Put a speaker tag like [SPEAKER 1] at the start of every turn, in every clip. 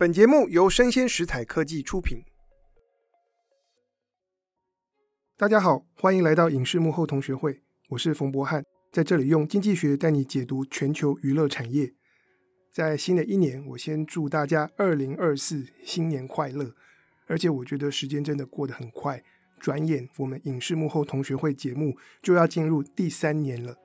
[SPEAKER 1] 本节目由生鲜食材科技出品。大家好，欢迎来到影视幕后同学会，我是冯博翰，在这里用经济学带你解读全球娱乐产业。在新的一年，我先祝大家二零二四新年快乐！而且我觉得时间真的过得很快，转眼我们影视幕后同学会节目就要进入第三年了。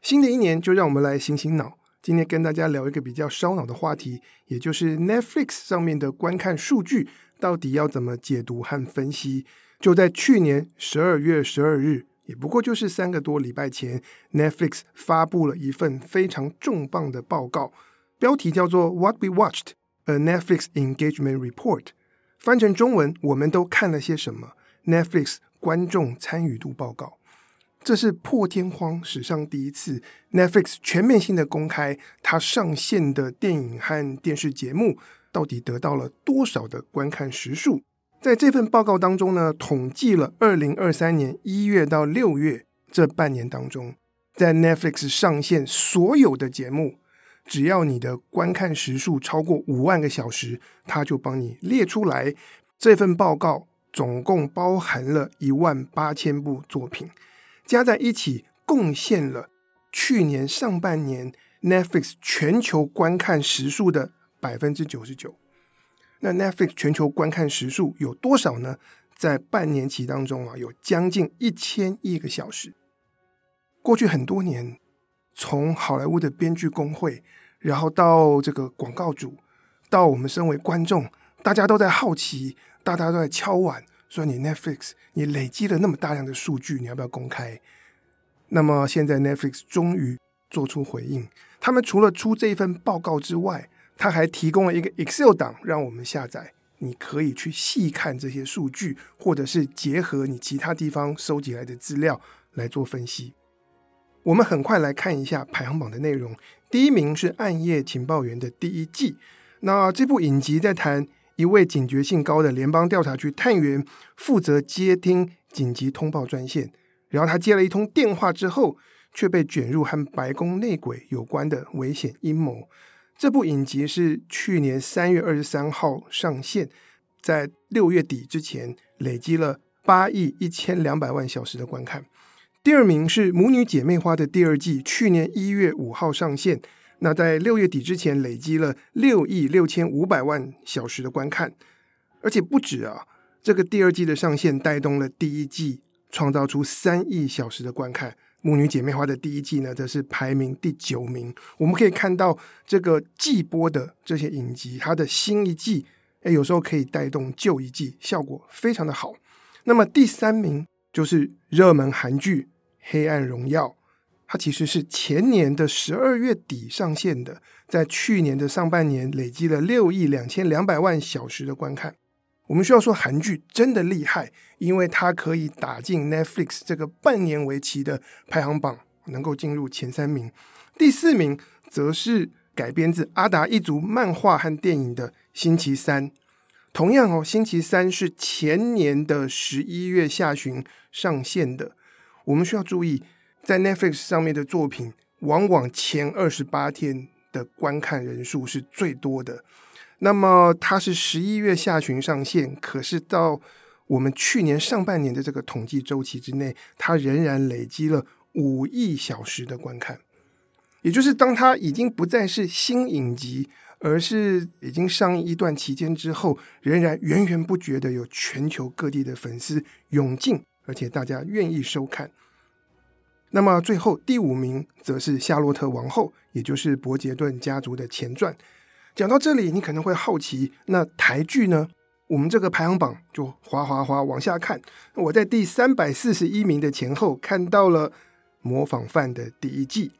[SPEAKER 1] 新的一年，就让我们来醒醒脑。今天跟大家聊一个比较烧脑的话题，也就是 Netflix 上面的观看数据到底要怎么解读和分析。就在去年十二月十二日，也不过就是三个多礼拜前，Netflix 发布了一份非常重磅的报告，标题叫做 “What We Watched: A Netflix Engagement Report”，翻成中文，我们都看了些什么？Netflix 观众参与度报告。这是破天荒史上第一次，Netflix 全面性的公开它上线的电影和电视节目到底得到了多少的观看时数。在这份报告当中呢，统计了二零二三年一月到六月这半年当中，在 Netflix 上线所有的节目，只要你的观看时数超过五万个小时，它就帮你列出来。这份报告总共包含了一万八千部作品。加在一起，贡献了去年上半年 Netflix 全球观看时数的百分之九十九。那 Netflix 全球观看时数有多少呢？在半年期当中啊，有将近一千亿个小时。过去很多年，从好莱坞的编剧工会，然后到这个广告主，到我们身为观众，大家都在好奇，大家都在敲碗。说你 Netflix，你累积了那么大量的数据，你要不要公开？那么现在 Netflix 终于做出回应，他们除了出这一份报告之外，他还提供了一个 Excel 档让我们下载，你可以去细看这些数据，或者是结合你其他地方收集来的资料来做分析。我们很快来看一下排行榜的内容，第一名是《暗夜情报员》的第一季，那这部影集在谈。一位警觉性高的联邦调查局探员负责接听紧急通报专线，然后他接了一通电话之后，却被卷入和白宫内鬼有关的危险阴谋。这部影集是去年三月二十三号上线，在六月底之前累积了八亿一千两百万小时的观看。第二名是《母女姐妹花》的第二季，去年一月五号上线。那在六月底之前累积了六亿六千五百万小时的观看，而且不止啊，这个第二季的上线带动了第一季创造出三亿小时的观看。母女姐妹花的第一季呢，则是排名第九名。我们可以看到这个季播的这些影集，它的新一季，诶，有时候可以带动旧一季，效果非常的好。那么第三名就是热门韩剧《黑暗荣耀》。它其实是前年的十二月底上线的，在去年的上半年累积了六亿两千两百万小时的观看。我们需要说韩剧真的厉害，因为它可以打进 Netflix 这个半年为期的排行榜，能够进入前三名。第四名则是改编自阿达一族漫画和电影的《星期三》，同样哦，《星期三》是前年的十一月下旬上线的。我们需要注意。在 Netflix 上面的作品，往往前二十八天的观看人数是最多的。那么它是十一月下旬上线，可是到我们去年上半年的这个统计周期之内，它仍然累积了五亿小时的观看。也就是当它已经不再是新影集，而是已经上映一段期间之后，仍然源源不绝的有全球各地的粉丝涌进，而且大家愿意收看。那么最后第五名则是《夏洛特王后》，也就是伯杰顿家族的前传。讲到这里，你可能会好奇，那台剧呢？我们这个排行榜就哗哗哗往下看，我在第三百四十一名的前后看到了《模仿犯》的第一季。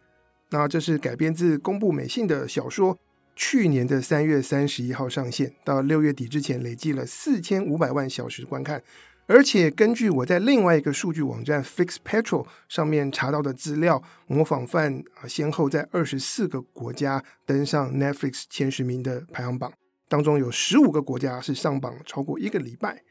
[SPEAKER 1] 那这是改编自宫部美信的小说，去年的三月三十一号上线，到六月底之前累计了四千五百万小时观看。而且根据我在另外一个数据网站 Fix Petrol 上面查到的资料，模仿犯啊先后在二十四个国家登上 Netflix 前十名的排行榜，当中有十五个国家是上榜超过一个礼拜。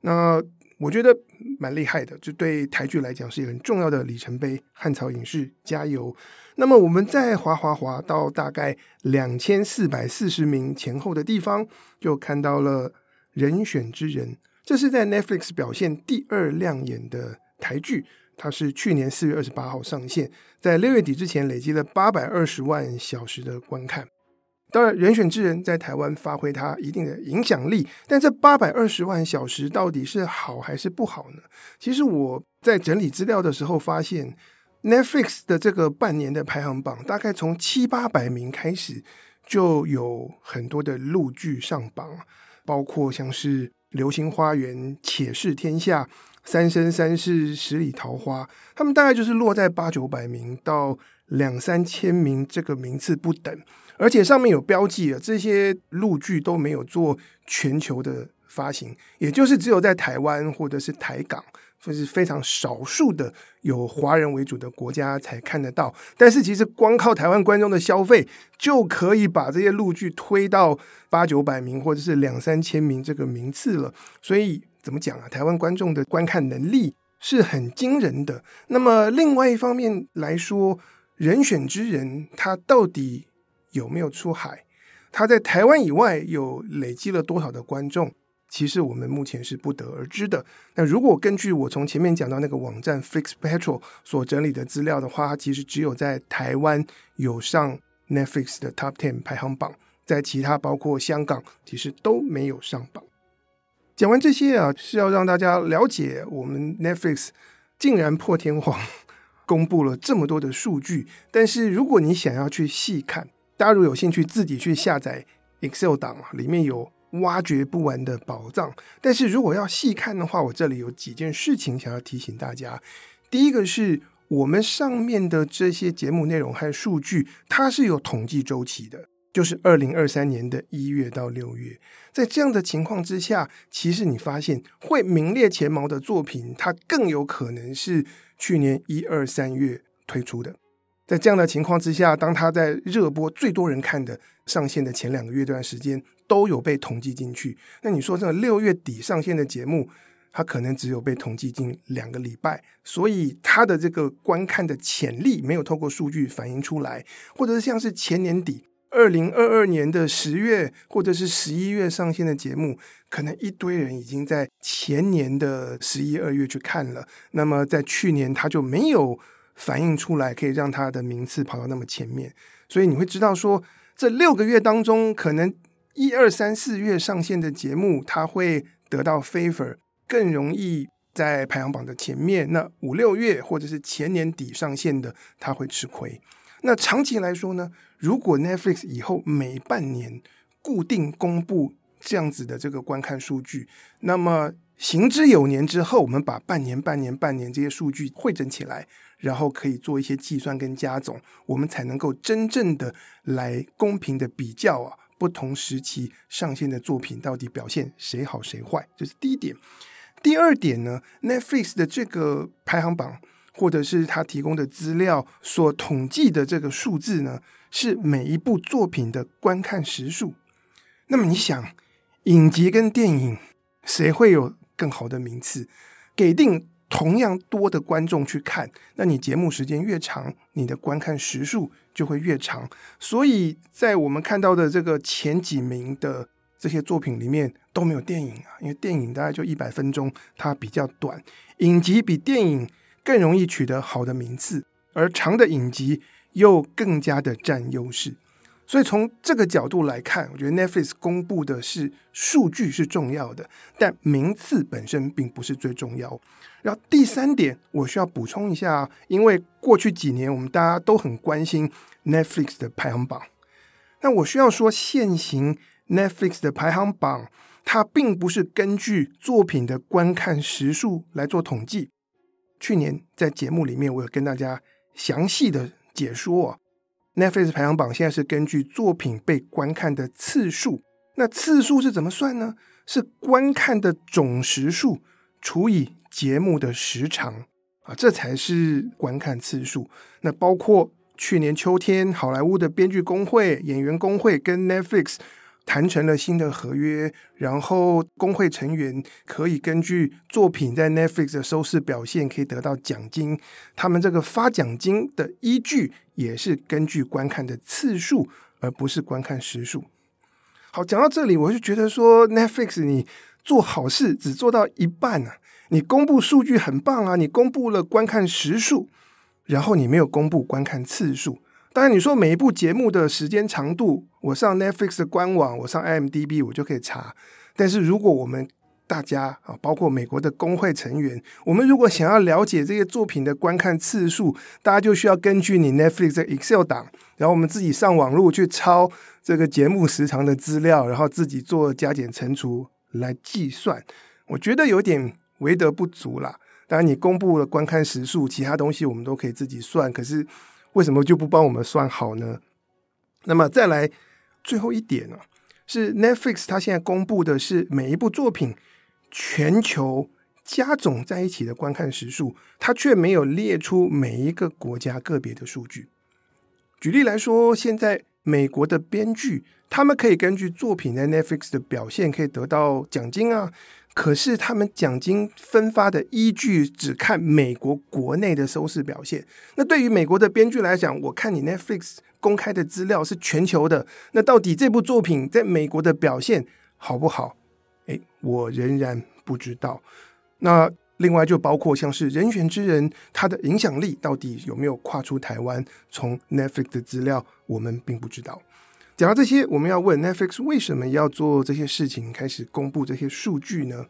[SPEAKER 1] 那我觉得蛮厉害的，这对台剧来讲是一个很重要的里程碑。汉草影视加油！那么我们再滑滑滑到大概两千四百四十名前后的地方，就看到了《人选之人》，这是在 Netflix 表现第二亮眼的台剧。它是去年四月二十八号上线，在六月底之前累积了八百二十万小时的观看。当然，人选之人在台湾发挥它一定的影响力，但这八百二十万小时到底是好还是不好呢？其实我在整理资料的时候发现，Netflix 的这个半年的排行榜，大概从七八百名开始就有很多的陆剧上榜，包括像是《流星花园》《且试天下》《三生三世十里桃花》，他们大概就是落在八九百名到两三千名这个名次不等。而且上面有标记啊，这些陆剧都没有做全球的发行，也就是只有在台湾或者是台港，就是非常少数的有华人为主的国家才看得到。但是其实光靠台湾观众的消费，就可以把这些陆剧推到八九百名或者是两三千名这个名次了。所以怎么讲啊？台湾观众的观看能力是很惊人的。那么另外一方面来说，人选之人他到底有没有出海？他在台湾以外有累积了多少的观众？其实我们目前是不得而知的。那如果根据我从前面讲到那个网站 Flixpatrol 所整理的资料的话，它其实只有在台湾有上 Netflix 的 Top Ten 排行榜，在其他包括香港，其实都没有上榜。讲完这些啊，是要让大家了解我们 Netflix 竟然破天荒 公布了这么多的数据。但是如果你想要去细看，大家如果有兴趣，自己去下载 Excel 档啊，里面有挖掘不完的宝藏。但是如果要细看的话，我这里有几件事情想要提醒大家。第一个是我们上面的这些节目内容和数据，它是有统计周期的，就是二零二三年的一月到六月。在这样的情况之下，其实你发现会名列前茅的作品，它更有可能是去年一二三月推出的。在这样的情况之下，当他在热播最多人看的上线的前两个月这段时间都有被统计进去，那你说这个六月底上线的节目，它可能只有被统计进两个礼拜，所以它的这个观看的潜力没有透过数据反映出来，或者是像是前年底二零二二年的十月或者是十一月上线的节目，可能一堆人已经在前年的十一二月去看了，那么在去年他就没有。反映出来可以让他的名次跑到那么前面，所以你会知道说，这六个月当中，可能一二三四月上线的节目，它会得到 favor，更容易在排行榜的前面。那五六月或者是前年底上线的，它会吃亏。那长期来说呢，如果 Netflix 以后每半年固定公布这样子的这个观看数据，那么行之有年之后，我们把半年、半年、半年这些数据汇整起来。然后可以做一些计算跟加总，我们才能够真正的来公平的比较啊，不同时期上线的作品到底表现谁好谁坏，这是第一点。第二点呢，Netflix 的这个排行榜或者是他提供的资料所统计的这个数字呢，是每一部作品的观看时数。那么你想，影集跟电影谁会有更好的名次？给定。同样多的观众去看，那你节目时间越长，你的观看时数就会越长。所以在我们看到的这个前几名的这些作品里面都没有电影啊，因为电影大概就一百分钟，它比较短。影集比电影更容易取得好的名次，而长的影集又更加的占优势。所以从这个角度来看，我觉得 Netflix 公布的是数据是重要的，但名次本身并不是最重要。然后第三点，我需要补充一下，因为过去几年我们大家都很关心 Netflix 的排行榜，那我需要说，现行 Netflix 的排行榜，它并不是根据作品的观看时数来做统计。去年在节目里面，我有跟大家详细的解说。Netflix 排行榜现在是根据作品被观看的次数，那次数是怎么算呢？是观看的总时数除以节目的时长啊，这才是观看次数。那包括去年秋天好莱坞的编剧工会、演员工会跟 Netflix 谈成了新的合约，然后工会成员可以根据作品在 Netflix 的收视表现可以得到奖金。他们这个发奖金的依据也是根据观看的次数，而不是观看时数。好，讲到这里，我就觉得说 Netflix 你做好事只做到一半啊！你公布数据很棒啊，你公布了观看时数，然后你没有公布观看次数。当然，你说每一部节目的时间长度，我上 Netflix 的官网，我上 IMDB，我就可以查。但是，如果我们大家啊，包括美国的工会成员，我们如果想要了解这些作品的观看次数，大家就需要根据你 Netflix 的 Excel 档，然后我们自己上网络去抄这个节目时长的资料，然后自己做加减乘除来计算。我觉得有点为德不足啦。当然，你公布了观看时数，其他东西我们都可以自己算，可是。为什么就不帮我们算好呢？那么再来最后一点呢、啊？是 Netflix 它现在公布的是每一部作品全球加总在一起的观看时数，它却没有列出每一个国家个别的数据。举例来说，现在美国的编剧他们可以根据作品在 Netflix 的表现，可以得到奖金啊。可是他们奖金分发的依据只看美国国内的收视表现。那对于美国的编剧来讲，我看你 Netflix 公开的资料是全球的，那到底这部作品在美国的表现好不好？诶，我仍然不知道。那另外就包括像是《人选之人》，他的影响力到底有没有跨出台湾？从 Netflix 的资料，我们并不知道。讲到这些，我们要问 Netflix 为什么要做这些事情，开始公布这些数据呢？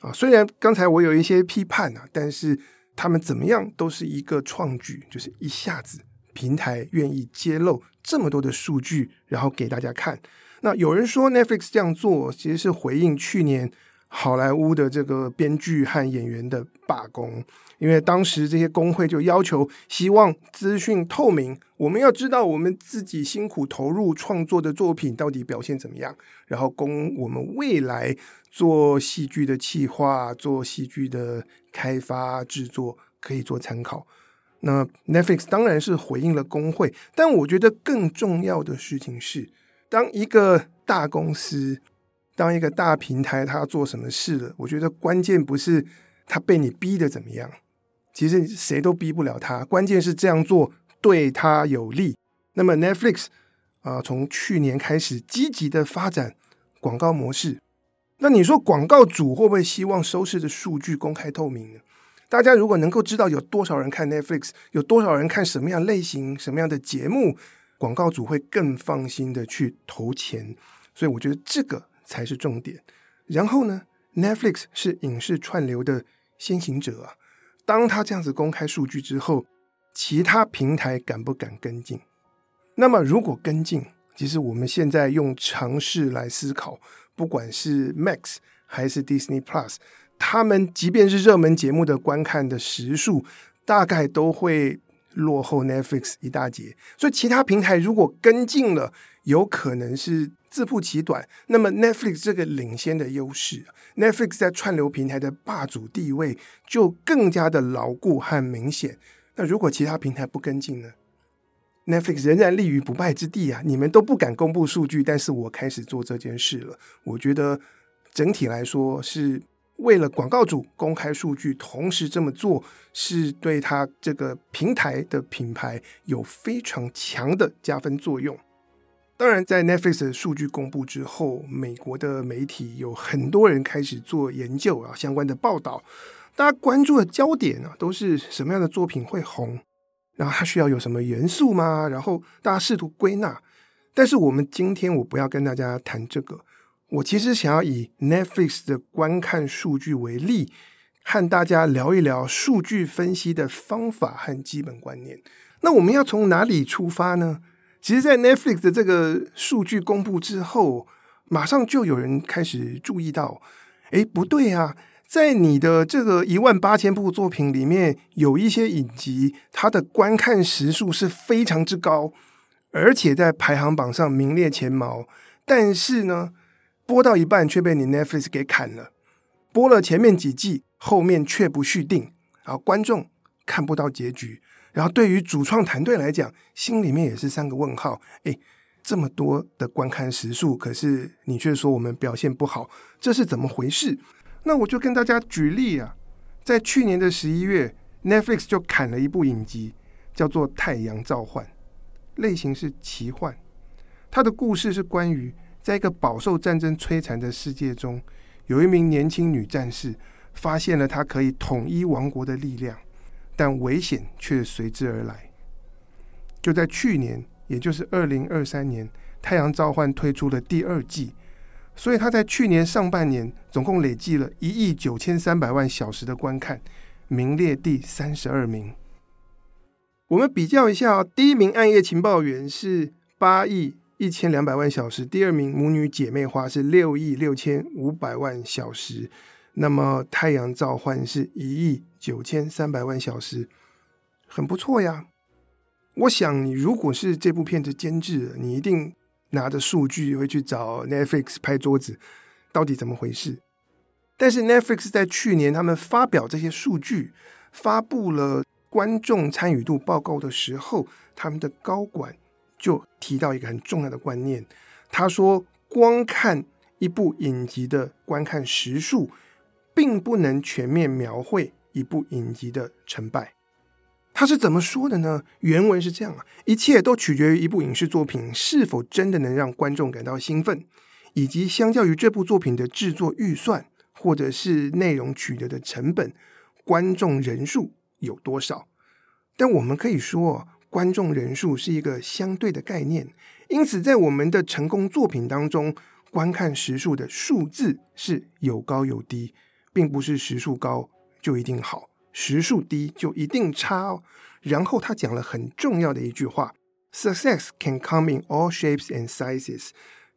[SPEAKER 1] 啊，虽然刚才我有一些批判啊，但是他们怎么样都是一个创举，就是一下子平台愿意揭露这么多的数据，然后给大家看。那有人说 Netflix 这样做其实是回应去年。好莱坞的这个编剧和演员的罢工，因为当时这些工会就要求，希望资讯透明，我们要知道我们自己辛苦投入创作的作品到底表现怎么样，然后供我们未来做戏剧的企划、做戏剧的开发制作可以做参考。那 Netflix 当然是回应了工会，但我觉得更重要的事情是，当一个大公司。当一个大平台，他要做什么事了？我觉得关键不是他被你逼得怎么样，其实谁都逼不了他。关键是这样做对他有利。那么 Netflix 啊，从去年开始积极的发展广告模式。那你说广告主会不会希望收视的数据公开透明呢？大家如果能够知道有多少人看 Netflix，有多少人看什么样类型、什么样的节目，广告主会更放心的去投钱。所以我觉得这个。才是重点。然后呢，Netflix 是影视串流的先行者啊。当他这样子公开数据之后，其他平台敢不敢跟进？那么如果跟进，其实我们现在用常识来思考，不管是 Max 还是 Disney Plus，他们即便是热门节目的观看的时数，大概都会落后 Netflix 一大截。所以其他平台如果跟进了，有可能是自曝其短，那么 Netflix 这个领先的优势，Netflix 在串流平台的霸主地位就更加的牢固和明显。那如果其他平台不跟进呢？Netflix 仍然立于不败之地啊！你们都不敢公布数据，但是我开始做这件事了。我觉得整体来说是为了广告主公开数据，同时这么做是对他这个平台的品牌有非常强的加分作用。当然，在 Netflix 的数据公布之后，美国的媒体有很多人开始做研究啊，相关的报道。大家关注的焦点啊，都是什么样的作品会红，然后它需要有什么元素吗？然后大家试图归纳。但是我们今天我不要跟大家谈这个，我其实想要以 Netflix 的观看数据为例，和大家聊一聊数据分析的方法和基本观念。那我们要从哪里出发呢？其实，在 Netflix 的这个数据公布之后，马上就有人开始注意到，哎，不对啊，在你的这个一万八千部作品里面，有一些影集，它的观看时数是非常之高，而且在排行榜上名列前茅。但是呢，播到一半却被你 Netflix 给砍了，播了前面几季，后面却不续订，然后观众看不到结局。然后对于主创团队来讲，心里面也是三个问号。诶，这么多的观看时数，可是你却说我们表现不好，这是怎么回事？那我就跟大家举例啊，在去年的十一月，Netflix 就砍了一部影集，叫做《太阳召唤》，类型是奇幻。它的故事是关于在一个饱受战争摧残的世界中，有一名年轻女战士发现了她可以统一王国的力量，但危险却随之而来。就在去年，也就是二零二三年，《太阳召唤》推出了第二季，所以他在去年上半年总共累计了一亿九千三百万小时的观看，名列第三十二名。我们比较一下，第一名《暗夜情报员》是八亿一千两百万小时，第二名《母女姐妹花》是六亿六千五百万小时，那么《太阳召唤》是一亿九千三百万小时，很不错呀。我想，你如果是这部片子监制，你一定拿着数据会去找 Netflix 拍桌子，到底怎么回事？但是 Netflix 在去年他们发表这些数据，发布了观众参与度报告的时候，他们的高管就提到一个很重要的观念，他说，光看一部影集的观看时数，并不能全面描绘一部影集的成败。他是怎么说的呢？原文是这样啊，一切都取决于一部影视作品是否真的能让观众感到兴奋，以及相较于这部作品的制作预算或者是内容取得的成本，观众人数有多少。但我们可以说，观众人数是一个相对的概念，因此在我们的成功作品当中，观看时数的数字是有高有低，并不是时数高就一定好。时数低就一定差哦。然后他讲了很重要的一句话：“Success can come in all shapes and sizes。”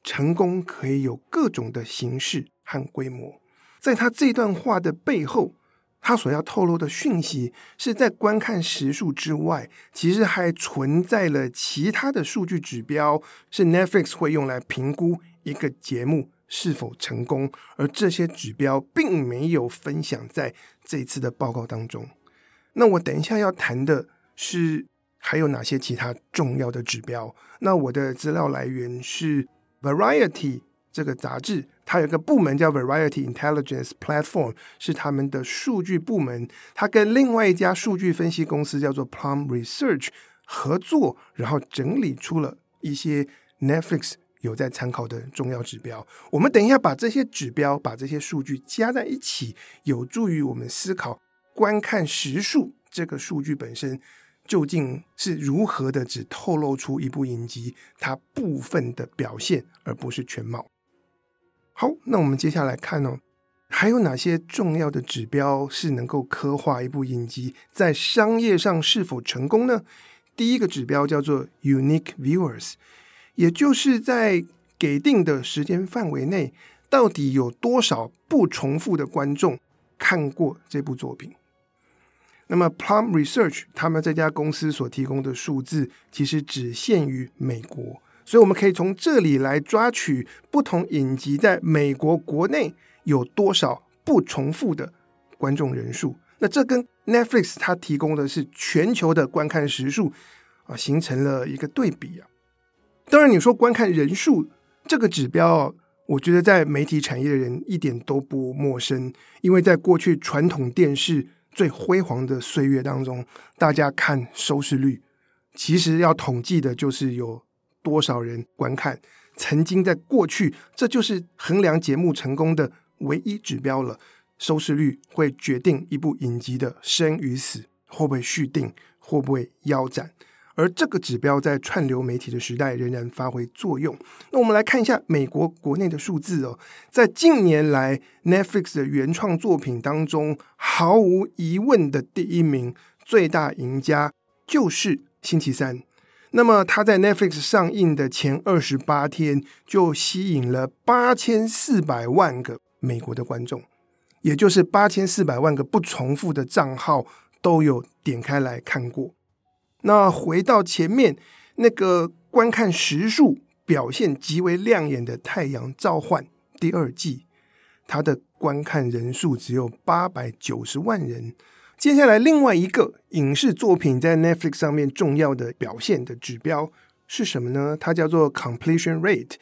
[SPEAKER 1] 成功可以有各种的形式和规模。在他这段话的背后，他所要透露的讯息是在观看时数之外，其实还存在了其他的数据指标，是 Netflix 会用来评估一个节目。是否成功？而这些指标并没有分享在这一次的报告当中。那我等一下要谈的是还有哪些其他重要的指标？那我的资料来源是 Variety 这个杂志，它有个部门叫 Variety Intelligence Platform，是他们的数据部门。它跟另外一家数据分析公司叫做 Plum Research 合作，然后整理出了一些 Netflix。有在参考的重要指标，我们等一下把这些指标、把这些数据加在一起，有助于我们思考观看时数这个数据本身究竟是如何的，只透露出一部影集它部分的表现，而不是全貌。好，那我们接下来看哦，还有哪些重要的指标是能够刻画一部影集在商业上是否成功呢？第一个指标叫做 Unique Viewers。也就是在给定的时间范围内，到底有多少不重复的观众看过这部作品？那么，Plum Research 他们这家公司所提供的数字其实只限于美国，所以我们可以从这里来抓取不同影集在美国国内有多少不重复的观众人数。那这跟 Netflix 它提供的是全球的观看时数啊，形成了一个对比啊。当然，你说观看人数这个指标，我觉得在媒体产业的人一点都不陌生，因为在过去传统电视最辉煌的岁月当中，大家看收视率，其实要统计的就是有多少人观看。曾经在过去，这就是衡量节目成功的唯一指标了。收视率会决定一部影集的生与死，会不会续订，会不会腰斩。而这个指标在串流媒体的时代仍然发挥作用。那我们来看一下美国国内的数字哦，在近年来 Netflix 的原创作品当中，毫无疑问的第一名最大赢家就是《星期三》。那么它在 Netflix 上映的前二十八天就吸引了八千四百万个美国的观众，也就是八千四百万个不重复的账号都有点开来看过。那回到前面那个观看时数表现极为亮眼的《太阳召唤》第二季，它的观看人数只有八百九十万人。接下来，另外一个影视作品在 Netflix 上面重要的表现的指标是什么呢？它叫做 completion rate，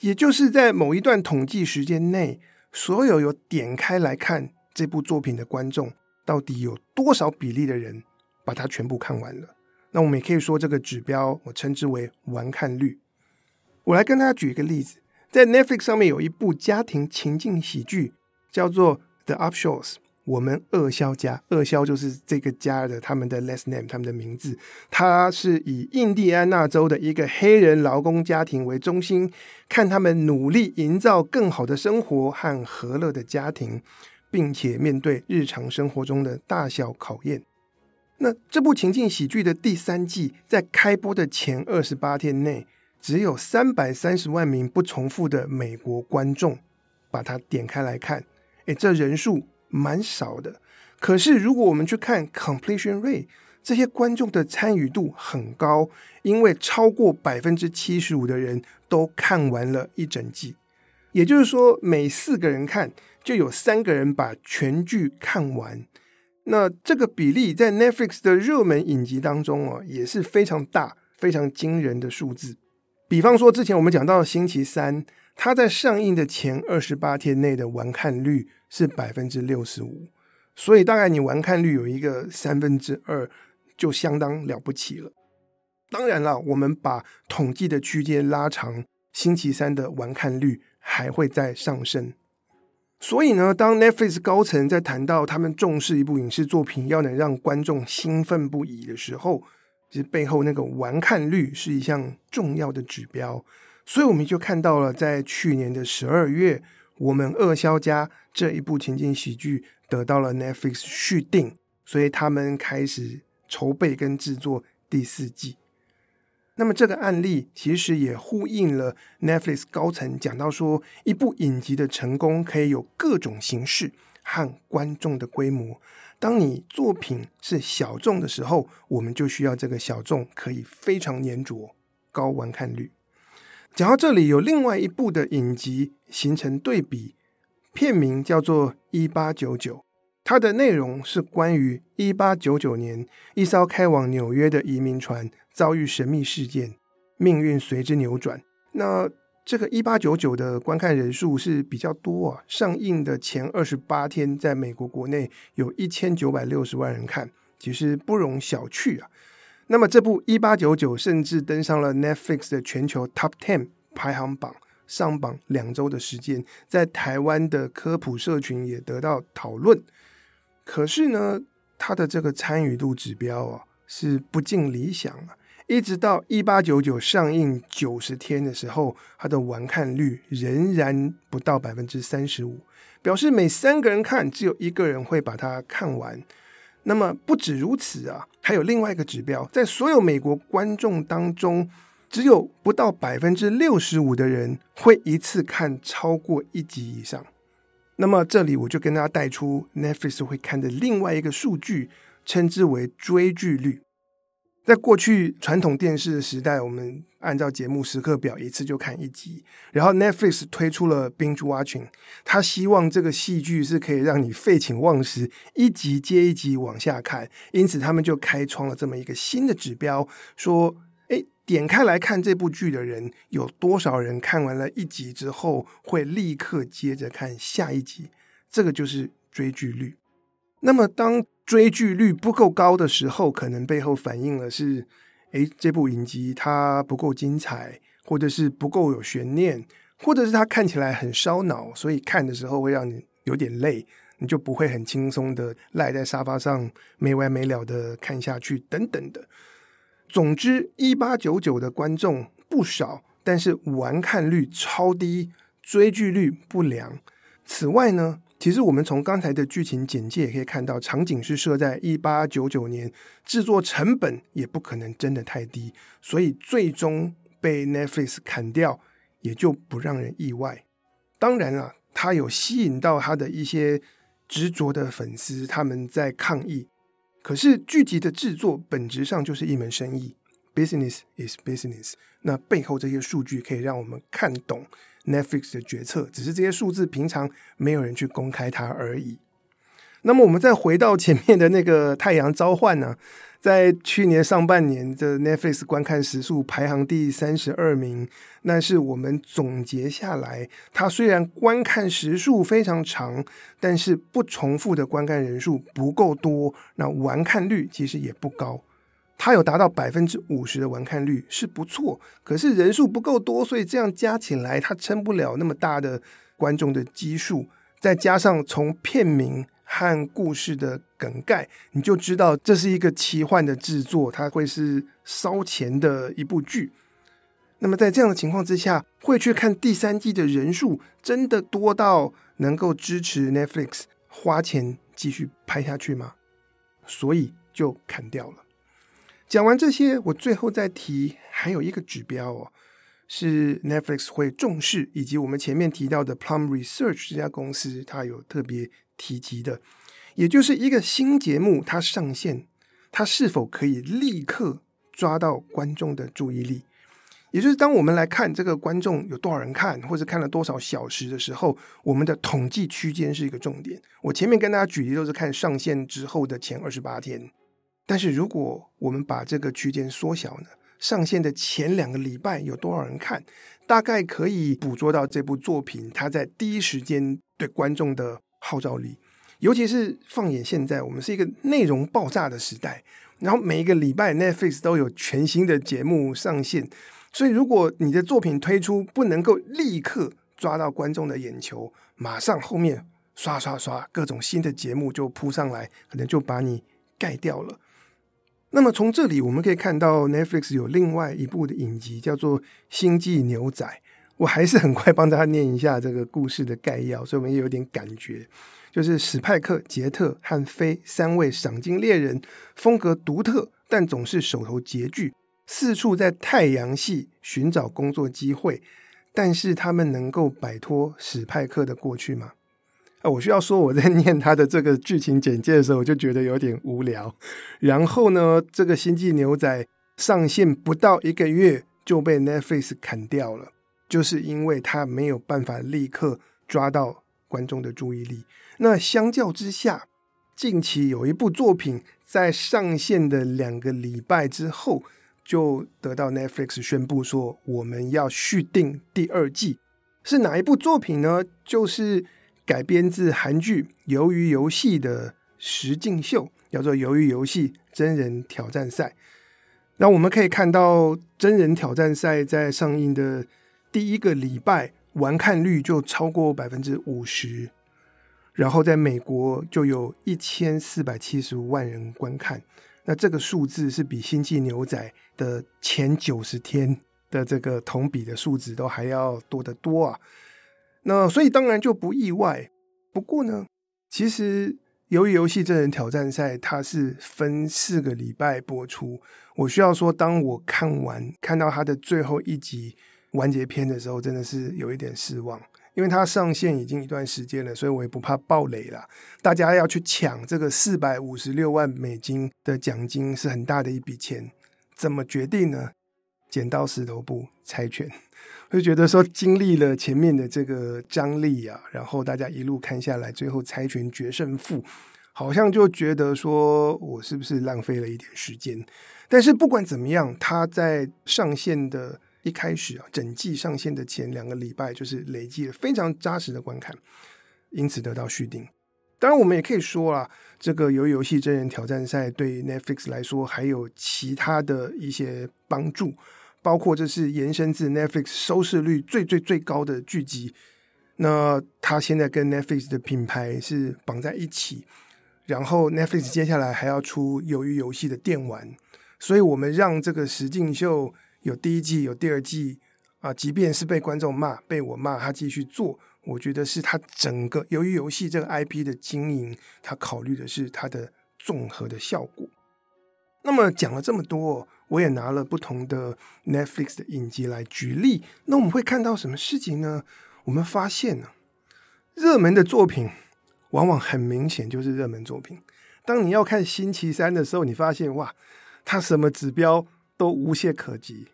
[SPEAKER 1] 也就是在某一段统计时间内，所有有点开来看这部作品的观众，到底有多少比例的人把它全部看完了。那我们也可以说这个指标，我称之为完看率。我来跟大家举一个例子，在 Netflix 上面有一部家庭情境喜剧，叫做《The Upshaws》。我们恶肖家，恶肖就是这个家的他们的 last name，他们的名字。它是以印第安纳州的一个黑人劳工家庭为中心，看他们努力营造更好的生活和和乐的家庭，并且面对日常生活中的大小考验。那这部情境喜剧的第三季在开播的前二十八天内，只有三百三十万名不重复的美国观众把它点开来看。诶，这人数。蛮少的，可是如果我们去看 completion rate，这些观众的参与度很高，因为超过百分之七十五的人都看完了一整季，也就是说每四个人看就有三个人把全剧看完。那这个比例在 Netflix 的热门影集当中哦，也是非常大、非常惊人的数字。比方说之前我们讲到星期三，它在上映的前二十八天内的完看率。是百分之六十五，所以大概你完看率有一个三分之二，就相当了不起了。当然了，我们把统计的区间拉长，星期三的完看率还会再上升。所以呢，当 Netflix 高层在谈到他们重视一部影视作品要能让观众兴奋不已的时候，其实背后那个完看率是一项重要的指标。所以我们就看到了，在去年的十二月。我们恶肖家这一部情景喜剧得到了 Netflix 续订，所以他们开始筹备跟制作第四季。那么这个案例其实也呼应了 Netflix 高层讲到说，一部影集的成功可以有各种形式和观众的规模。当你作品是小众的时候，我们就需要这个小众可以非常黏着、高完看率。讲到这里，有另外一部的影集形成对比，片名叫做《一八九九》，它的内容是关于一八九九年一艘开往纽约的移民船遭遇神秘事件，命运随之扭转。那这个一八九九的观看人数是比较多啊，上映的前二十八天，在美国国内有一千九百六十万人看，其实不容小觑啊。那么这部《一八九九》甚至登上了 Netflix 的全球 Top Ten 排行榜，上榜两周的时间，在台湾的科普社群也得到讨论。可是呢，它的这个参与度指标啊是不尽理想啊。一直到《一八九九》上映九十天的时候，它的完看率仍然不到百分之三十五，表示每三个人看，只有一个人会把它看完。那么不止如此啊，还有另外一个指标，在所有美国观众当中，只有不到百分之六十五的人会一次看超过一集以上。那么这里我就跟大家带出 Netflix 会看的另外一个数据，称之为追剧率。在过去传统电视的时代，我们按照节目时刻表一次就看一集。然后 Netflix 推出了 Binge Watching，他希望这个戏剧是可以让你废寝忘食，一集接一集往下看。因此，他们就开创了这么一个新的指标，说：点开来看这部剧的人，有多少人看完了一集之后会立刻接着看下一集？这个就是追剧率。那么当追剧率不够高的时候，可能背后反映的是，诶，这部影集它不够精彩，或者是不够有悬念，或者是它看起来很烧脑，所以看的时候会让你有点累，你就不会很轻松的赖在沙发上没完没了的看下去，等等的。总之，一八九九的观众不少，但是完看率超低，追剧率不良。此外呢，其实我们从刚才的剧情简介也可以看到，场景是设在一八九九年，制作成本也不可能真的太低，所以最终被 Netflix 砍掉也就不让人意外。当然了，他有吸引到他的一些执着的粉丝，他们在抗议。可是剧集的制作本质上就是一门生意，business is business。那背后这些数据可以让我们看懂。Netflix 的决策，只是这些数字平常没有人去公开它而已。那么我们再回到前面的那个《太阳召唤》呢，在去年上半年的 Netflix 观看时数排行第三十二名，那是我们总结下来，它虽然观看时数非常长，但是不重复的观看人数不够多，那完看率其实也不高。它有达到百分之五十的完看率是不错，可是人数不够多，所以这样加起来它撑不了那么大的观众的基数。再加上从片名和故事的梗概，你就知道这是一个奇幻的制作，它会是烧钱的一部剧。那么在这样的情况之下，会去看第三季的人数真的多到能够支持 Netflix 花钱继续拍下去吗？所以就砍掉了。讲完这些，我最后再提还有一个指标哦，是 Netflix 会重视，以及我们前面提到的 Plum Research 这家公司，它有特别提及的，也就是一个新节目它上线，它是否可以立刻抓到观众的注意力？也就是当我们来看这个观众有多少人看，或者看了多少小时的时候，我们的统计区间是一个重点。我前面跟大家举例都是看上线之后的前二十八天。但是如果我们把这个区间缩小呢，上线的前两个礼拜有多少人看，大概可以捕捉到这部作品它在第一时间对观众的号召力。尤其是放眼现在，我们是一个内容爆炸的时代，然后每一个礼拜 Netflix 都有全新的节目上线，所以如果你的作品推出不能够立刻抓到观众的眼球，马上后面刷刷刷各种新的节目就扑上来，可能就把你盖掉了。那么从这里我们可以看到，Netflix 有另外一部的影集叫做《星际牛仔》。我还是很快帮大家念一下这个故事的概要，所以我们也有点感觉。就是史派克、杰特和菲三位赏金猎人，风格独特，但总是手头拮据，四处在太阳系寻找工作机会。但是他们能够摆脱史派克的过去吗？啊，我需要说，我在 念他的这个剧情简介的时候，我就觉得有点无聊。然后呢，这个《星际牛仔》上线不到一个月就被 Netflix 砍掉了，就是因为他没有办法立刻抓到观众的注意力。那相较之下，近期有一部作品在上线的两个礼拜之后，就得到 Netflix 宣布说我们要续订第二季。是哪一部作品呢？就是。改编自韩剧《鱿鱼游戏》的实境秀，叫做《鱿鱼游戏真人挑战赛》。那我们可以看到，真人挑战赛在上映的第一个礼拜，完看率就超过百分之五十，然后在美国就有一千四百七十五万人观看。那这个数字是比《星际牛仔》的前九十天的这个同比的数字都还要多得多啊！那所以当然就不意外。不过呢，其实由于游戏真人挑战赛它是分四个礼拜播出，我需要说，当我看完看到它的最后一集完结篇的时候，真的是有一点失望，因为它上线已经一段时间了，所以我也不怕爆雷了。大家要去抢这个四百五十六万美金的奖金是很大的一笔钱，怎么决定呢？剪刀石头布，猜拳。就觉得说，经历了前面的这个张力啊，然后大家一路看下来，最后猜拳决胜负，好像就觉得说我是不是浪费了一点时间？但是不管怎么样，他在上线的一开始啊，整季上线的前两个礼拜，就是累积了非常扎实的观看，因此得到续订。当然，我们也可以说啊，这个由游戏真人挑战赛对 Netflix 来说还有其他的一些帮助。包括这是延伸自 Netflix 收视率最最最高的剧集，那它现在跟 Netflix 的品牌是绑在一起，然后 Netflix 接下来还要出鱿鱼游戏的电玩，所以我们让这个实境秀有第一季有第二季啊，即便是被观众骂被我骂，他继续做，我觉得是他整个鱿鱼游戏这个 IP 的经营，他考虑的是它的综合的效果。那么讲了这么多。我也拿了不同的 Netflix 的影集来举例，那我们会看到什么事情呢？我们发现呢，热门的作品往往很明显就是热门作品。当你要看星期三的时候，你发现哇，它什么指标都无懈可击。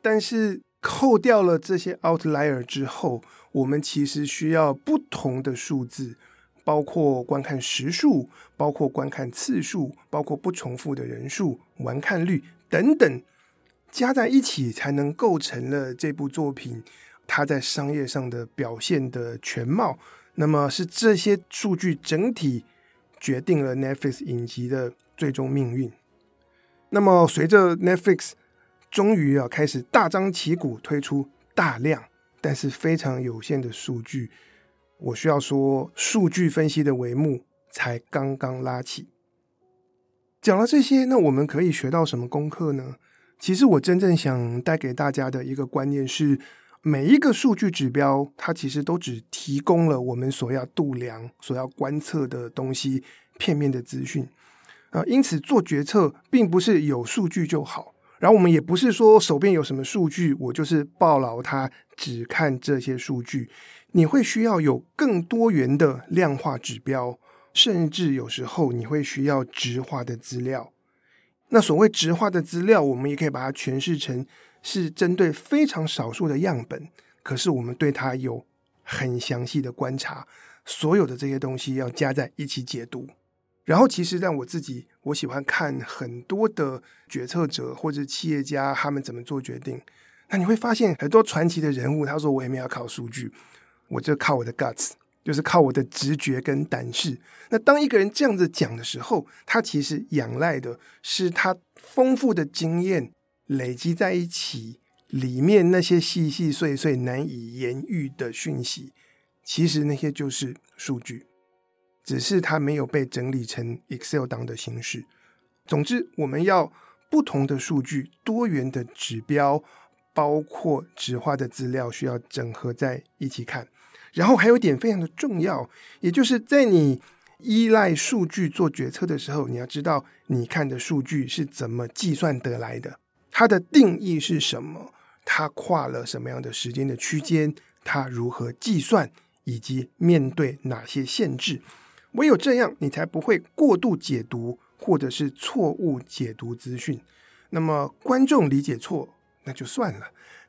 [SPEAKER 1] 但是扣掉了这些 outlier 之后，我们其实需要不同的数字、包括观看时数，包括观看次数，包括不重复的人数、完看率等等，加在一起才能构成了这部作品它在商业上的表现的全貌。那么是这些数据整体决定了 Netflix 影集的最终命运。那么随着 Netflix 终于啊开始大张旗鼓推出大量但是非常有限的数据。我需要说，数据分析的帷幕才刚刚拉起。讲了这些，那我们可以学到什么功课呢？其实我真正想带给大家的一个观念是，每一个数据指标，它其实都只提供了我们所要度量、所要观测的东西，片面的资讯啊。因此做决策，并不是有数据就好。然后我们也不是说手边有什么数据，我就是抱牢它，只看这些数据。你会需要有更多元的量化指标，甚至有时候你会需要直化的资料。那所谓直化的资料，我们也可以把它诠释成是针对非常少数的样本，可是我们对它有很详细的观察，所有的这些东西要加在一起解读。然后，其实让我自己，我喜欢看很多的决策者或者企业家他们怎么做决定。那你会发现很多传奇的人物，他说：“我也没有靠数据，我就靠我的 guts，就是靠我的直觉跟胆识。”那当一个人这样子讲的时候，他其实仰赖的是他丰富的经验累积在一起，里面那些细细碎碎难以言喻的讯息，其实那些就是数据。只是它没有被整理成 Excel 档的形式。总之，我们要不同的数据、多元的指标，包括纸化的资料，需要整合在一起看。然后还有一点非常的重要，也就是在你依赖数据做决策的时候，你要知道你看的数据是怎么计算得来的，它的定义是什么，它跨了什么样的时间的区间，它如何计算，以及面对哪些限制。唯有这样，你才不会过度解读或者是错误解读资讯。那么观众理解错，那就算了。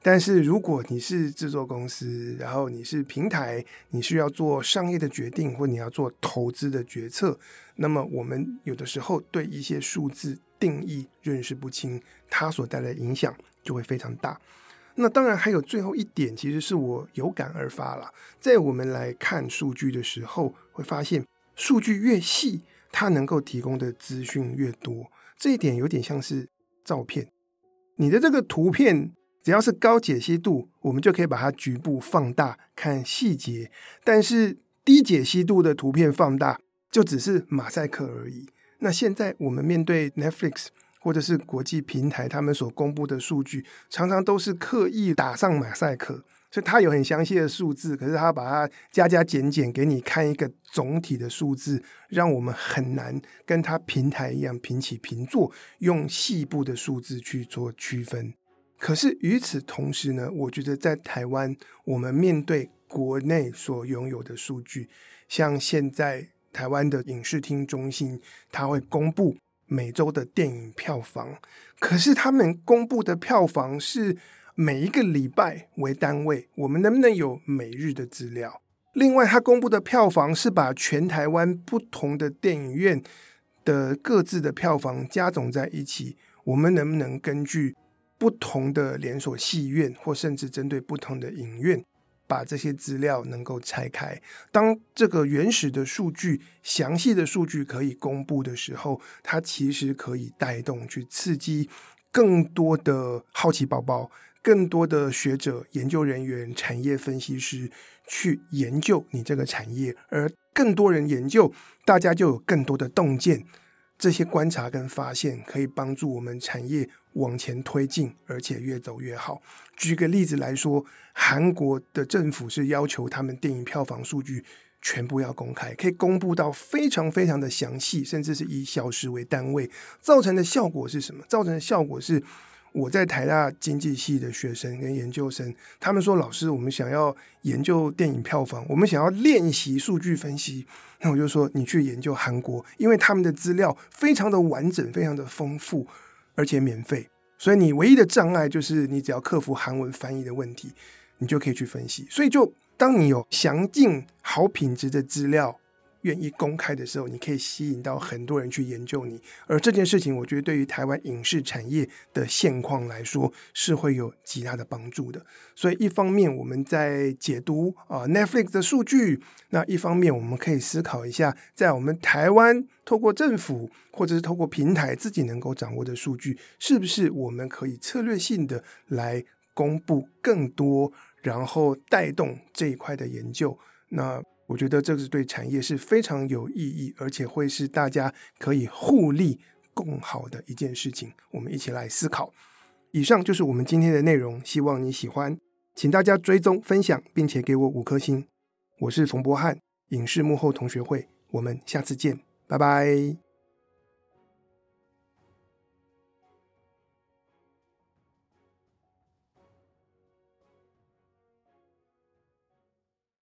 [SPEAKER 1] 但是如果你是制作公司，然后你是平台，你需要做商业的决定，或你要做投资的决策，那么我们有的时候对一些数字定义认识不清，它所带来的影响就会非常大。那当然还有最后一点，其实是我有感而发了。在我们来看数据的时候，会发现。数据越细，它能够提供的资讯越多。这一点有点像是照片，你的这个图片只要是高解析度，我们就可以把它局部放大看细节。但是低解析度的图片放大，就只是马赛克而已。那现在我们面对 Netflix 或者是国际平台，他们所公布的数据，常常都是刻意打上马赛克。所以它有很详细的数字，可是它把它加加减减给你看一个总体的数字，让我们很难跟它平台一样平起平坐，用细部的数字去做区分。可是与此同时呢，我觉得在台湾，我们面对国内所拥有的数据，像现在台湾的影视厅中心，它会公布每周的电影票房，可是他们公布的票房是。每一个礼拜为单位，我们能不能有每日的资料？另外，他公布的票房是把全台湾不同的电影院的各自的票房加总在一起。我们能不能根据不同的连锁戏院，或甚至针对不同的影院，把这些资料能够拆开？当这个原始的数据、详细的数据可以公布的时候，它其实可以带动去刺激更多的好奇宝宝。更多的学者、研究人员、产业分析师去研究你这个产业，而更多人研究，大家就有更多的洞见。这些观察跟发现可以帮助我们产业往前推进，而且越走越好。举个例子来说，韩国的政府是要求他们电影票房数据全部要公开，可以公布到非常非常的详细，甚至是以小时为单位。造成的效果是什么？造成的效果是。我在台大经济系的学生跟研究生，他们说：“老师，我们想要研究电影票房，我们想要练习数据分析。”那我就说：“你去研究韩国，因为他们的资料非常的完整，非常的丰富，而且免费。所以你唯一的障碍就是你只要克服韩文翻译的问题，你就可以去分析。所以就当你有详尽、好品质的资料。”愿意公开的时候，你可以吸引到很多人去研究你。而这件事情，我觉得对于台湾影视产业的现况来说，是会有极大的帮助的。所以，一方面我们在解读啊、Netflix 的数据，那一方面我们可以思考一下，在我们台湾透过政府或者是透过平台自己能够掌握的数据，是不是我们可以策略性的来公布更多，然后带动这一块的研究。那我觉得这个是对产业是非常有意义，而且会是大家可以互利共好的一件事情。我们一起来思考。以上就是我们今天的内容，希望你喜欢，请大家追踪、分享，并且给我五颗星。我是冯博翰，影视幕后同学会，我们下次见，拜拜。